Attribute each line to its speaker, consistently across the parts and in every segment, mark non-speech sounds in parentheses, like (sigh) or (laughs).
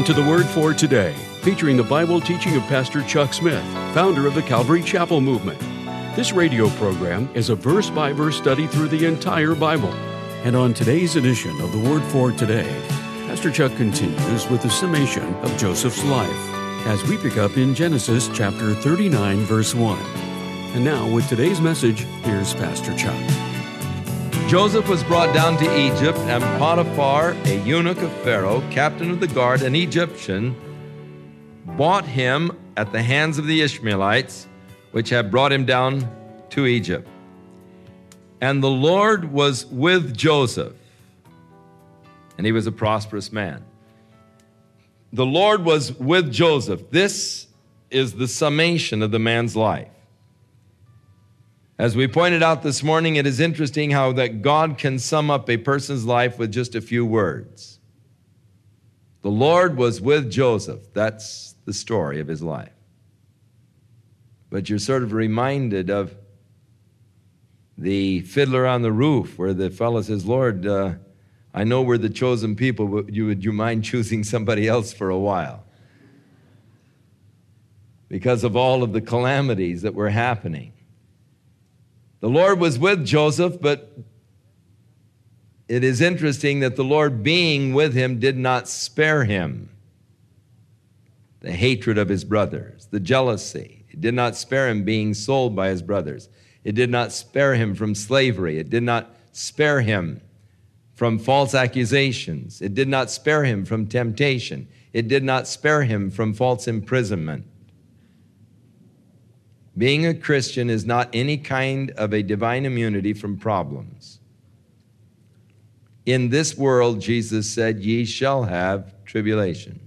Speaker 1: Welcome to the Word for Today, featuring the Bible teaching of Pastor Chuck Smith, founder of the Calvary Chapel Movement. This radio program is a verse by verse study through the entire Bible. And on today's edition of the Word for Today, Pastor Chuck continues with the summation of Joseph's life as we pick up in Genesis chapter 39, verse 1. And now, with today's message, here's Pastor Chuck.
Speaker 2: Joseph was brought down to Egypt, and Potiphar, a eunuch of Pharaoh, captain of the guard, an Egyptian, bought him at the hands of the Ishmaelites, which had brought him down to Egypt. And the Lord was with Joseph, and he was a prosperous man. The Lord was with Joseph. This is the summation of the man's life. As we pointed out this morning, it is interesting how that God can sum up a person's life with just a few words. The Lord was with Joseph. That's the story of his life. But you're sort of reminded of the fiddler on the roof, where the fellow says, Lord, uh, I know we're the chosen people, but you, would you mind choosing somebody else for a while? Because of all of the calamities that were happening. The Lord was with Joseph, but it is interesting that the Lord, being with him, did not spare him. The hatred of his brothers, the jealousy, it did not spare him being sold by his brothers. It did not spare him from slavery. It did not spare him from false accusations. It did not spare him from temptation. It did not spare him from false imprisonment. Being a Christian is not any kind of a divine immunity from problems. In this world, Jesus said, Ye shall have tribulation.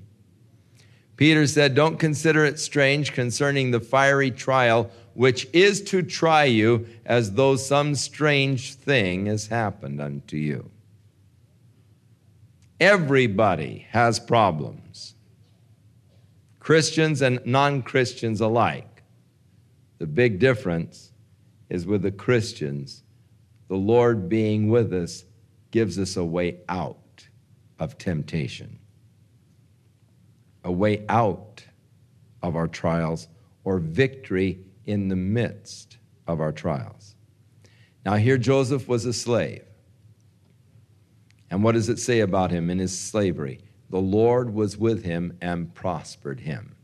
Speaker 2: Peter said, Don't consider it strange concerning the fiery trial which is to try you as though some strange thing has happened unto you. Everybody has problems, Christians and non Christians alike. The big difference is with the Christians, the Lord being with us gives us a way out of temptation, a way out of our trials, or victory in the midst of our trials. Now, here Joseph was a slave. And what does it say about him in his slavery? The Lord was with him and prospered him.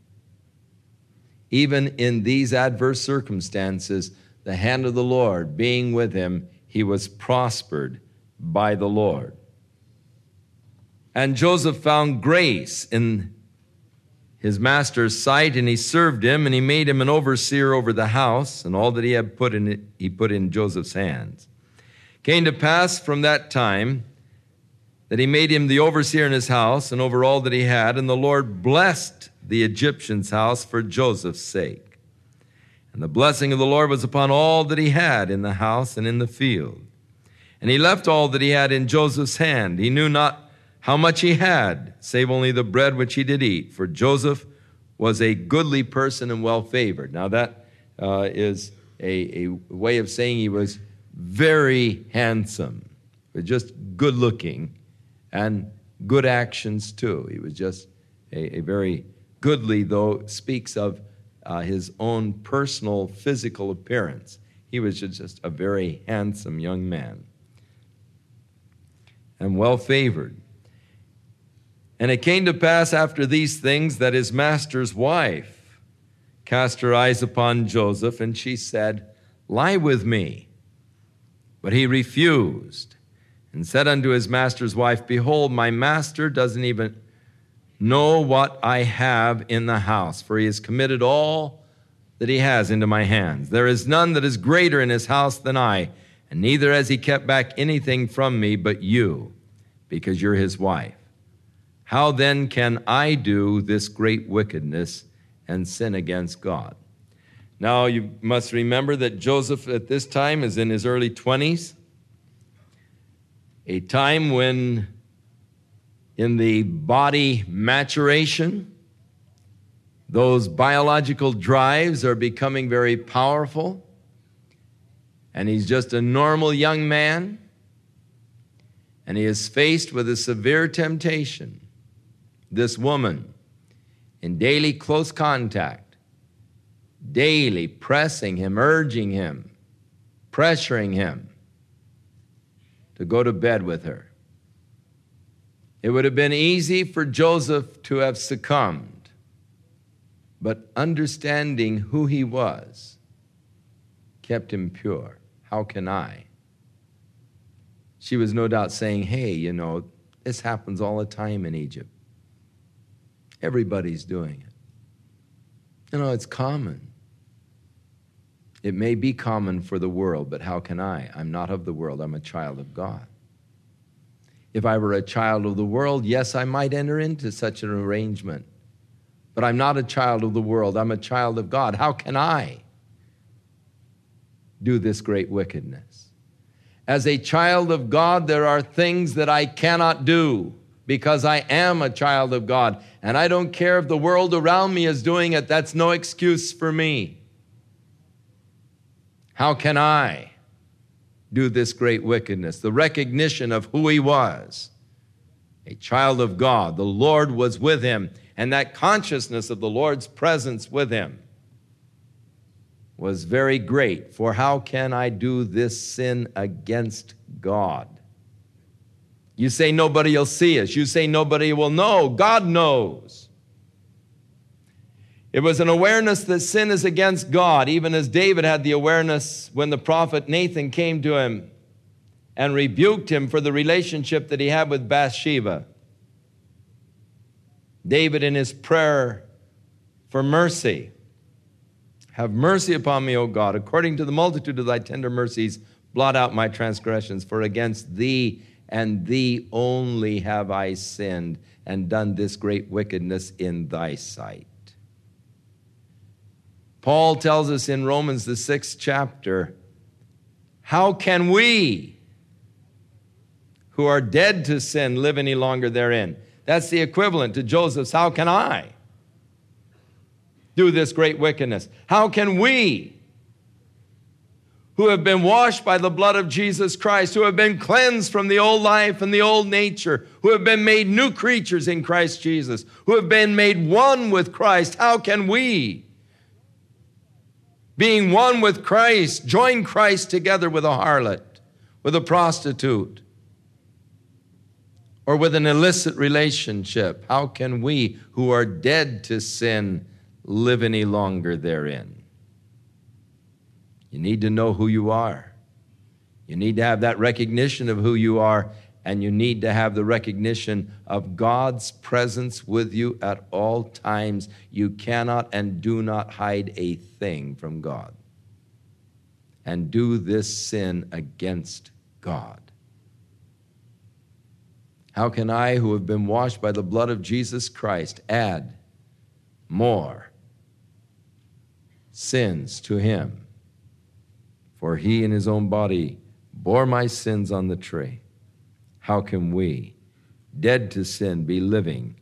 Speaker 2: Even in these adverse circumstances, the hand of the Lord being with him, he was prospered by the Lord. And Joseph found grace in his master's sight, and he served him, and he made him an overseer over the house, and all that he had put in it, he put in Joseph's hands. Came to pass from that time that he made him the overseer in his house and over all that he had, and the Lord blessed the Egyptian's house for Joseph's sake. And the blessing of the Lord was upon all that he had in the house and in the field. And he left all that he had in Joseph's hand. He knew not how much he had, save only the bread which he did eat. For Joseph was a goodly person and well favored. Now, that uh, is a, a way of saying he was very handsome, but just good looking and good actions too. He was just a, a very goodly, though, speaks of uh, his own personal physical appearance. He was just a very handsome young man and well favored. And it came to pass after these things that his master's wife cast her eyes upon Joseph, and she said, Lie with me. But he refused and said unto his master's wife, Behold, my master doesn't even know what I have in the house, for he has committed all that he has into my hands. There is none that is greater in his house than I, and neither has he kept back anything from me but you, because you're his wife. How then can I do this great wickedness and sin against God? Now, you must remember that Joseph at this time is in his early 20s, a time when in the body maturation. Those biological drives are becoming very powerful. And he's just a normal young man. And he is faced with a severe temptation. this woman in daily close contact, daily pressing him, urging him, pressuring him to go to bed with her. It would have been easy for Joseph to have succumbed, but understanding who he was kept him pure. How can I? She was no doubt saying, Hey, you know, this happens all the time in Egypt. Everybody's doing it. You know, it's common. It may be common for the world, but how can I? I'm not of the world, I'm a child of God. If I were a child of the world, yes, I might enter into such an arrangement. But I'm not a child of the world, I'm a child of God. How can I do this great wickedness? As a child of God, there are things that I cannot do because I am a child of God. And I don't care if the world around me is doing it, that's no excuse for me. How can I do this great wickedness? The recognition of who he was a child of God. The Lord was with him, and that consciousness of the Lord's presence with him was very great. For how can I do this sin against God? You say nobody will see us. You say nobody will know. God knows. It was an awareness that sin is against God, even as David had the awareness when the prophet Nathan came to him and rebuked him for the relationship that he had with Bathsheba. David, in his prayer for mercy, have mercy upon me, O God, according to the multitude of thy tender mercies, blot out my transgressions, for against thee and thee only have I sinned and done this great wickedness in thy sight. Paul tells us in Romans, the sixth chapter, how can we who are dead to sin live any longer therein? That's the equivalent to Joseph's, how can I do this great wickedness? How can we who have been washed by the blood of Jesus Christ, who have been cleansed from the old life and the old nature, who have been made new creatures in Christ Jesus, who have been made one with Christ, how can we? Being one with Christ, join Christ together with a harlot, with a prostitute, or with an illicit relationship? How can we who are dead to sin live any longer therein? You need to know who you are. You need to have that recognition of who you are and you need to have the recognition of God's presence with you at all times. You cannot and do not hide a thing from God and do this sin against God. How can I, who have been washed by the blood of Jesus Christ, add more sins to him? For he in his own body bore my sins on the tree how can we, dead to sin, be living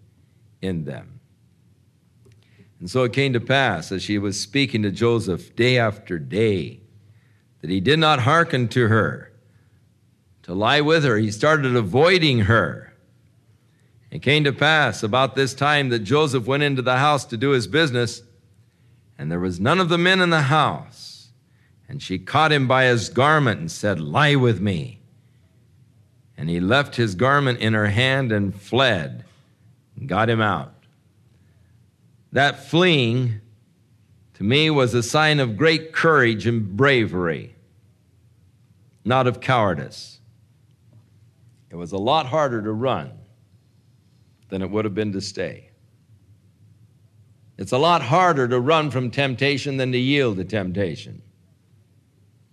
Speaker 2: in them? And so it came to pass, as she was speaking to Joseph day after day, that he did not hearken to her. To lie with her, he started avoiding her. It came to pass about this time that Joseph went into the house to do his business, and there was none of the men in the house. And she caught him by his garment and said, Lie with me. And he left his garment in her hand and fled and got him out. That fleeing, to me, was a sign of great courage and bravery, not of cowardice. It was a lot harder to run than it would have been to stay. It's a lot harder to run from temptation than to yield to temptation.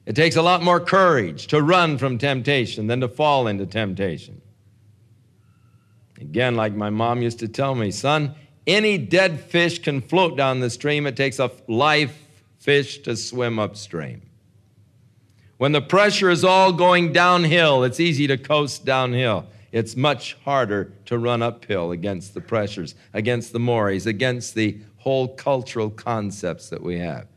Speaker 2: It takes a lot more courage to run from temptation than to fall into temptation. Again, like my mom used to tell me, son, any dead fish can float down the stream. It takes a live fish to swim upstream. When the pressure is all going downhill, it's easy to coast downhill. It's much harder to run uphill against the pressures, against the mores, against the whole cultural concepts that we have.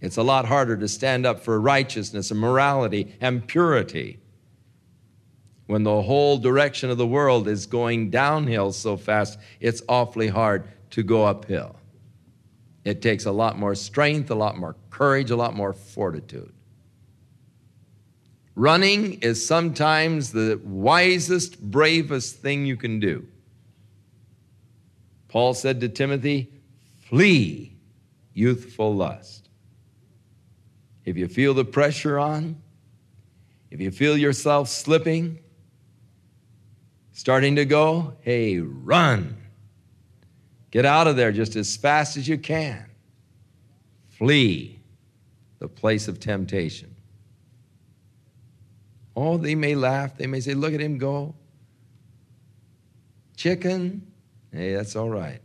Speaker 2: It's a lot harder to stand up for righteousness and morality and purity when the whole direction of the world is going downhill so fast, it's awfully hard to go uphill. It takes a lot more strength, a lot more courage, a lot more fortitude. Running is sometimes the wisest, bravest thing you can do. Paul said to Timothy, Flee youthful lust. If you feel the pressure on, if you feel yourself slipping, starting to go, hey, run. Get out of there just as fast as you can. Flee the place of temptation. Oh, they may laugh. They may say, Look at him go. Chicken. Hey, that's all right.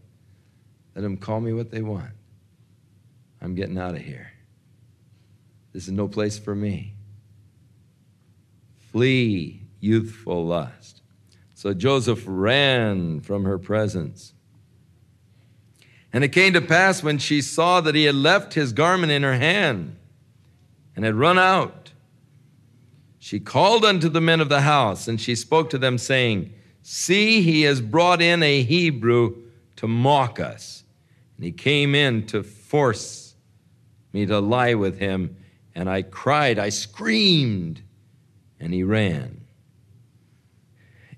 Speaker 2: Let them call me what they want. I'm getting out of here. This is no place for me. Flee youthful lust. So Joseph ran from her presence. And it came to pass when she saw that he had left his garment in her hand and had run out, she called unto the men of the house, and she spoke to them, saying, See, he has brought in a Hebrew to mock us. And he came in to force me to lie with him. And I cried, I screamed, and he ran.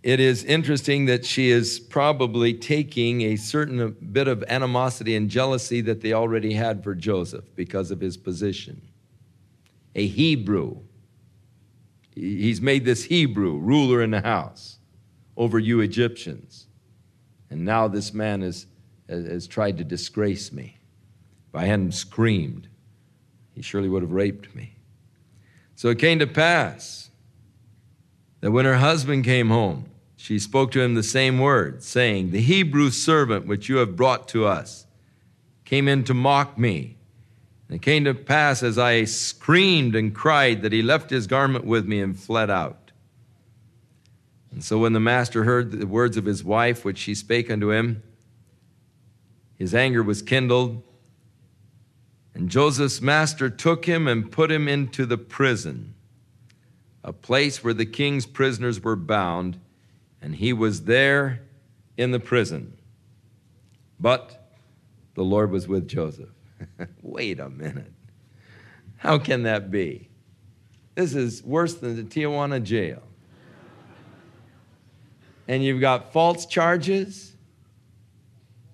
Speaker 2: It is interesting that she is probably taking a certain bit of animosity and jealousy that they already had for Joseph because of his position. A Hebrew. He's made this Hebrew ruler in the house over you Egyptians. And now this man has, has tried to disgrace me. If I hadn't screamed, he surely would have raped me. So it came to pass that when her husband came home, she spoke to him the same words, saying, The Hebrew servant which you have brought to us came in to mock me. And it came to pass as I screamed and cried that he left his garment with me and fled out. And so when the master heard the words of his wife, which she spake unto him, his anger was kindled. And Joseph's master took him and put him into the prison, a place where the king's prisoners were bound, and he was there in the prison. But the Lord was with Joseph. (laughs) Wait a minute. How can that be? This is worse than the Tijuana jail. And you've got false charges.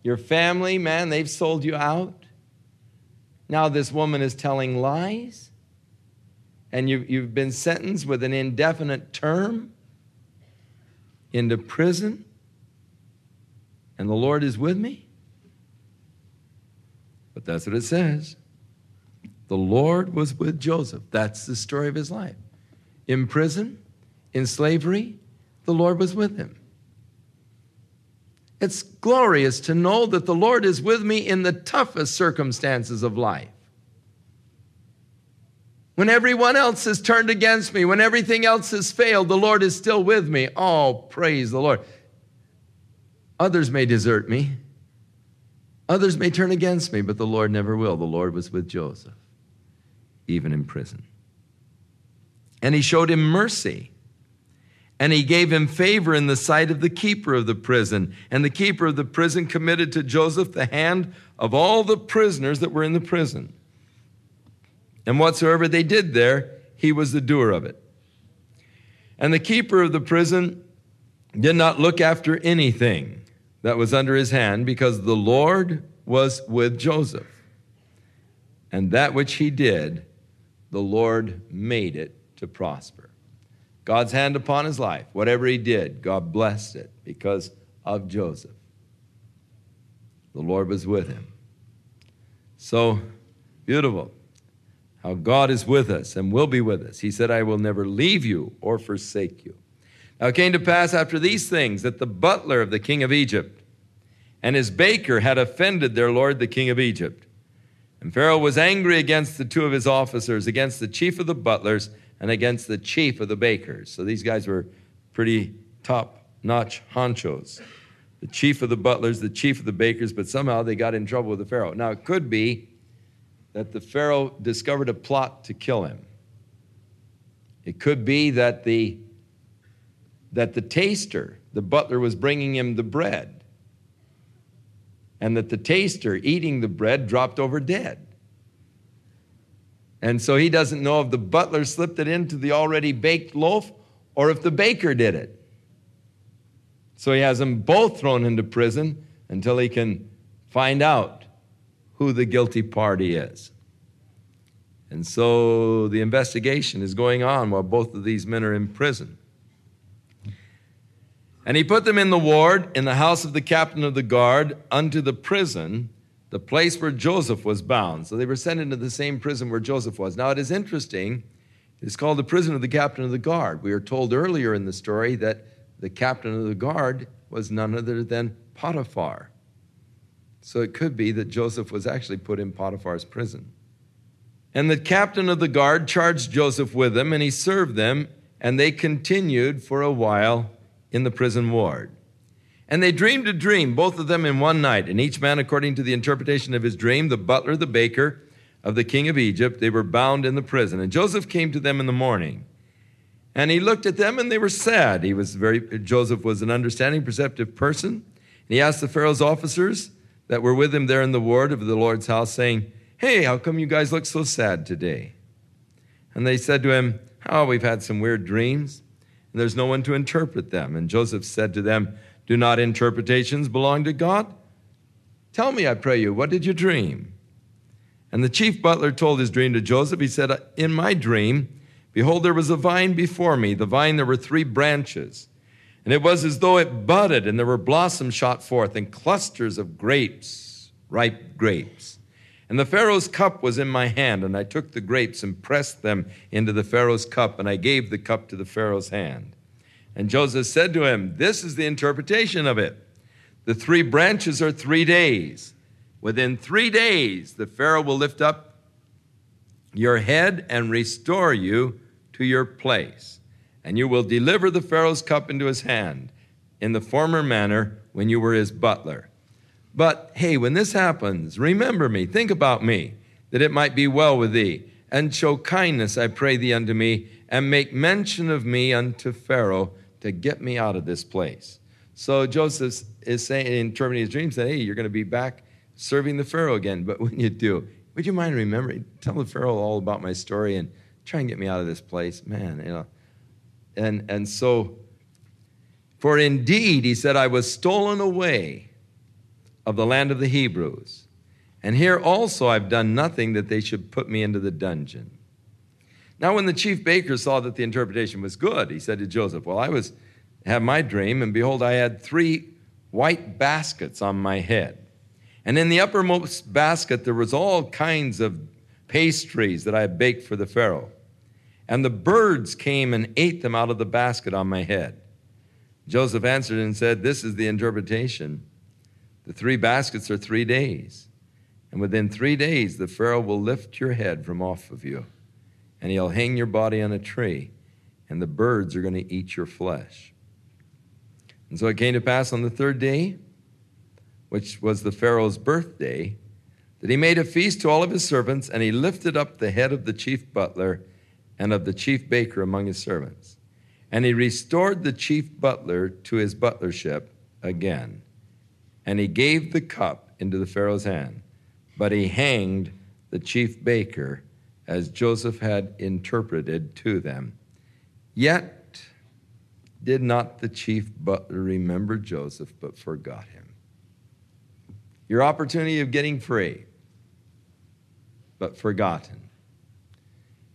Speaker 2: Your family, man, they've sold you out. Now this woman is telling lies, and you, you've been sentenced with an indefinite term into prison, and the Lord is with me? But that's what it says. The Lord was with Joseph. That's the story of his life. In prison, in slavery, the Lord was with him. It's glorious to know that the Lord is with me in the toughest circumstances of life. When everyone else has turned against me, when everything else has failed, the Lord is still with me. Oh, praise the Lord. Others may desert me, others may turn against me, but the Lord never will. The Lord was with Joseph, even in prison. And he showed him mercy and he gave him favor in the sight of the keeper of the prison. And the keeper of the prison committed to Joseph the hand of all the prisoners that were in the prison. And whatsoever they did there, he was the doer of it. And the keeper of the prison did not look after anything that was under his hand, because the Lord was with Joseph. And that which he did, the Lord made it to prosper. God's hand upon his life. Whatever he did, God blessed it because of Joseph. The Lord was with him. So beautiful how God is with us and will be with us. He said, I will never leave you or forsake you. Now it came to pass after these things that the butler of the king of Egypt and his baker had offended their lord, the king of Egypt. And Pharaoh was angry against the two of his officers, against the chief of the butlers and against the chief of the bakers. So these guys were pretty top notch honchos. The chief of the butlers, the chief of the bakers, but somehow they got in trouble with the Pharaoh. Now, it could be that the Pharaoh discovered a plot to kill him. It could be that the that the taster, the butler, was bringing him the bread, and that the taster, eating the bread, dropped over dead. And so he doesn't know if the butler slipped it into the already baked loaf or if the baker did it. So he has them both thrown into prison until he can find out who the guilty party is. And so the investigation is going on while both of these men are in prison. And he put them in the ward in the house of the captain of the guard unto the prison, the place where Joseph was bound. So they were sent into the same prison where Joseph was. Now it is interesting. It's called the prison of the captain of the guard. We are told earlier in the story that the captain of the guard was none other than Potiphar. So it could be that Joseph was actually put in Potiphar's prison. And the captain of the guard charged Joseph with them, and he served them, and they continued for a while in the prison ward. And they dreamed a dream, both of them in one night, and each man according to the interpretation of his dream, the butler, the baker of the king of Egypt, they were bound in the prison. And Joseph came to them in the morning. And he looked at them and they were sad. He was very Joseph was an understanding, perceptive person. And he asked the Pharaoh's officers that were with him there in the ward of the Lord's house, saying, Hey, how come you guys look so sad today? And they said to him, Oh, we've had some weird dreams and there's no one to interpret them. And Joseph said to them, Do not interpretations belong to God? Tell me, I pray you, what did you dream? And the chief butler told his dream to Joseph. He said, uh, In my dream, behold, there was a vine before me. The vine, there were three branches. And it was as though it budded, and there were blossoms shot forth, and clusters of grapes, ripe grapes. And the Pharaoh's cup was in my hand, and I took the grapes and pressed them into the Pharaoh's cup, and I gave the cup to the Pharaoh's hand. And Joseph said to him, This is the interpretation of it. The three branches are three days. Within three days, the Pharaoh will lift up your head and restore you to your place. And you will deliver the Pharaoh's cup into his hand in the former manner when you were his butler. But hey, when this happens, remember me, think about me, that it might be well with thee, and show kindness, I pray thee, unto me, and make mention of me unto Pharaoh to get me out of this place. So Joseph is saying, in interpreting his dreams, saying, Hey, you're going to be back serving the Pharaoh again. (laughs) But when you do, would you mind remembering, tell the Pharaoh all about my story and try and get me out of this place? Man, you know. And, and so, for indeed, he said, I was stolen away of the land of the Hebrews. And here also I've done nothing that they should put me into the dungeon. Now, when the chief baker saw that the interpretation was good, he said to Joseph, Well, I was have my dream, and behold, I had three white baskets on my head. And in the uppermost basket there was all kinds of pastries that I had baked for the Pharaoh. And the birds came and ate them out of the basket on my head. Joseph answered and said, This is the interpretation. The three baskets are three days. And within three days, the Pharaoh will lift your head from off of you, and he'll hang your body on a tree, and the birds are going to eat your flesh. And so it came to pass on the third day, which was the Pharaoh's birthday, that he made a feast to all of his servants, and he lifted up the head of the chief butler and of the chief baker among his servants. And he restored the chief butler to his butlership again and he gave the cup into the Pharaoh's hand. But he hanged the chief baker as Joseph had interpreted to them. Yet did not the chief butler remember Joseph, but forgot him. Your opportunity of getting free, but forgotten.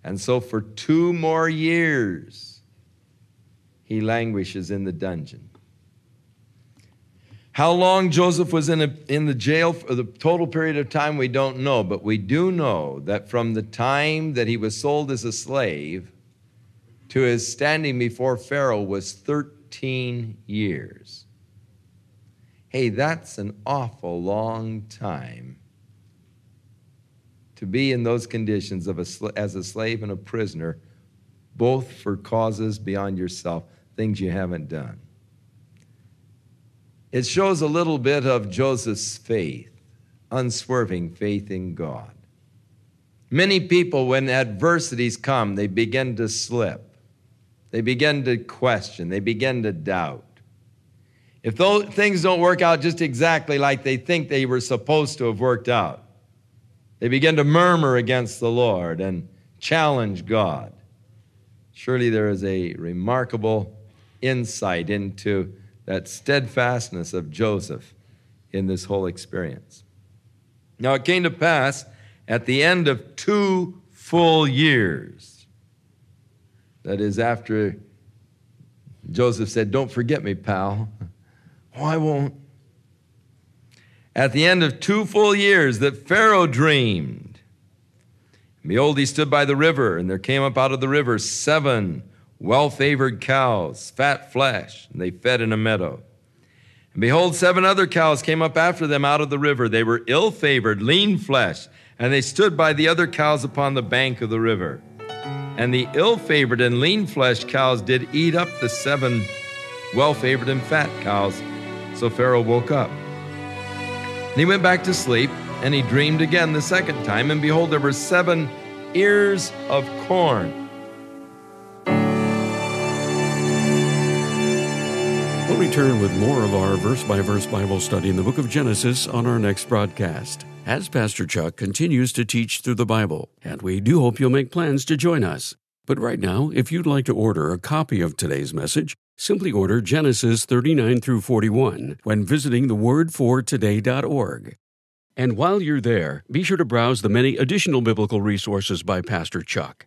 Speaker 2: And so for two more years, he languishes in the dungeon. How long Joseph was in, a, in the jail for the total period of time, we don't know, but we do know that from the time that he was sold as a slave to his standing before Pharaoh was 13 years. Hey, that's an awful long time to be in those conditions of a, as a slave and a prisoner, both for causes beyond yourself, things you haven't done. It shows a little bit of Joseph's faith, unswerving faith in God. Many people, when adversities come, they begin to slip. They begin to question, they begin to doubt. If those things don't work out just exactly like they think they were supposed to have worked out, they begin to murmur against the Lord and challenge God. Surely there is a remarkable insight into that steadfastness of Joseph in this whole experience. Now it came to pass at the end of two full years, that is, after Joseph said, Don't forget me, pal. (laughs) Oh, I won't. At the end of two full years, that Pharaoh dreamed. Behold, he stood by the river, and there came up out of the river seven well favored cows, fat flesh, and they fed in a meadow. And behold, seven other cows came up after them out of the river. They were ill favored, lean flesh, and they stood by the other cows upon the bank of the river. And the ill favored and lean fleshed cows did eat up the seven well favored and fat cows. So Pharaoh woke up. And he went back to sleep, and he dreamed again the second time. And behold, there were seven ears of corn
Speaker 1: We'll return with more of our verse by verse Bible study in the book of Genesis on our next broadcast, as Pastor Chuck continues to teach through the Bible, and we do hope you'll make plans to join us. But right now, if you'd like to order a copy of today's message, simply order Genesis 39 through 41 when visiting thewordfortoday.org. And while you're there, be sure to browse the many additional biblical resources by Pastor Chuck.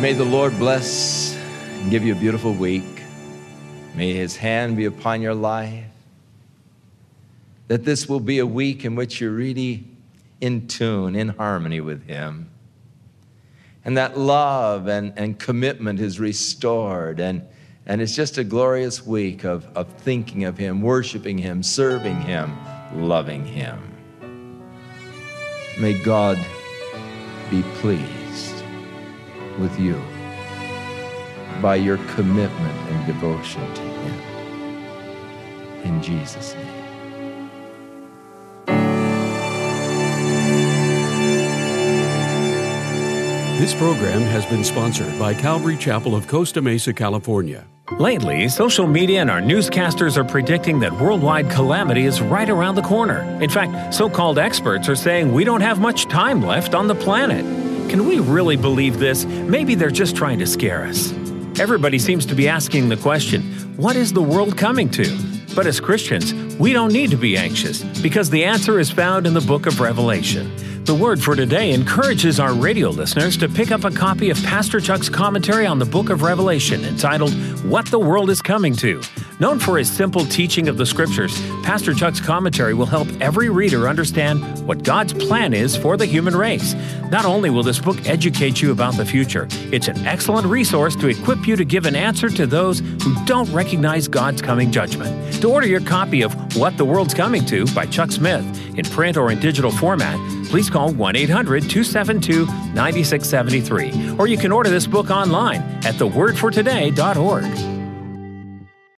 Speaker 2: May the Lord bless and give you a beautiful week. May his hand be upon your life. That this will be a week in which you're really in tune, in harmony with him. And that love and, and commitment is restored. And, and it's just a glorious week of, of thinking of him, worshiping him, serving him, loving him. May God be pleased with you by your commitment and devotion to Him. In Jesus' name.
Speaker 1: This program has been sponsored by Calvary Chapel of Costa Mesa, California.
Speaker 3: Lately, social media and our newscasters are predicting that worldwide calamity is right around the corner. In fact, so called experts are saying we don't have much time left on the planet. Can we really believe this? Maybe they're just trying to scare us. Everybody seems to be asking the question what is the world coming to? But as Christians, we don't need to be anxious because the answer is found in the book of Revelation. The word for today encourages our radio listeners to pick up a copy of Pastor Chuck's commentary on the book of Revelation entitled What the World is Coming to. Known for his simple teaching of the scriptures, Pastor Chuck's commentary will help every reader understand what God's plan is for the human race. Not only will this book educate you about the future, it's an excellent resource to equip you to give an answer to those who don't recognize God's coming judgment. To order your copy of What the World's Coming to by Chuck Smith in print or in digital format, please call 1 800 272 9673. Or you can order this book online at thewordfortoday.org.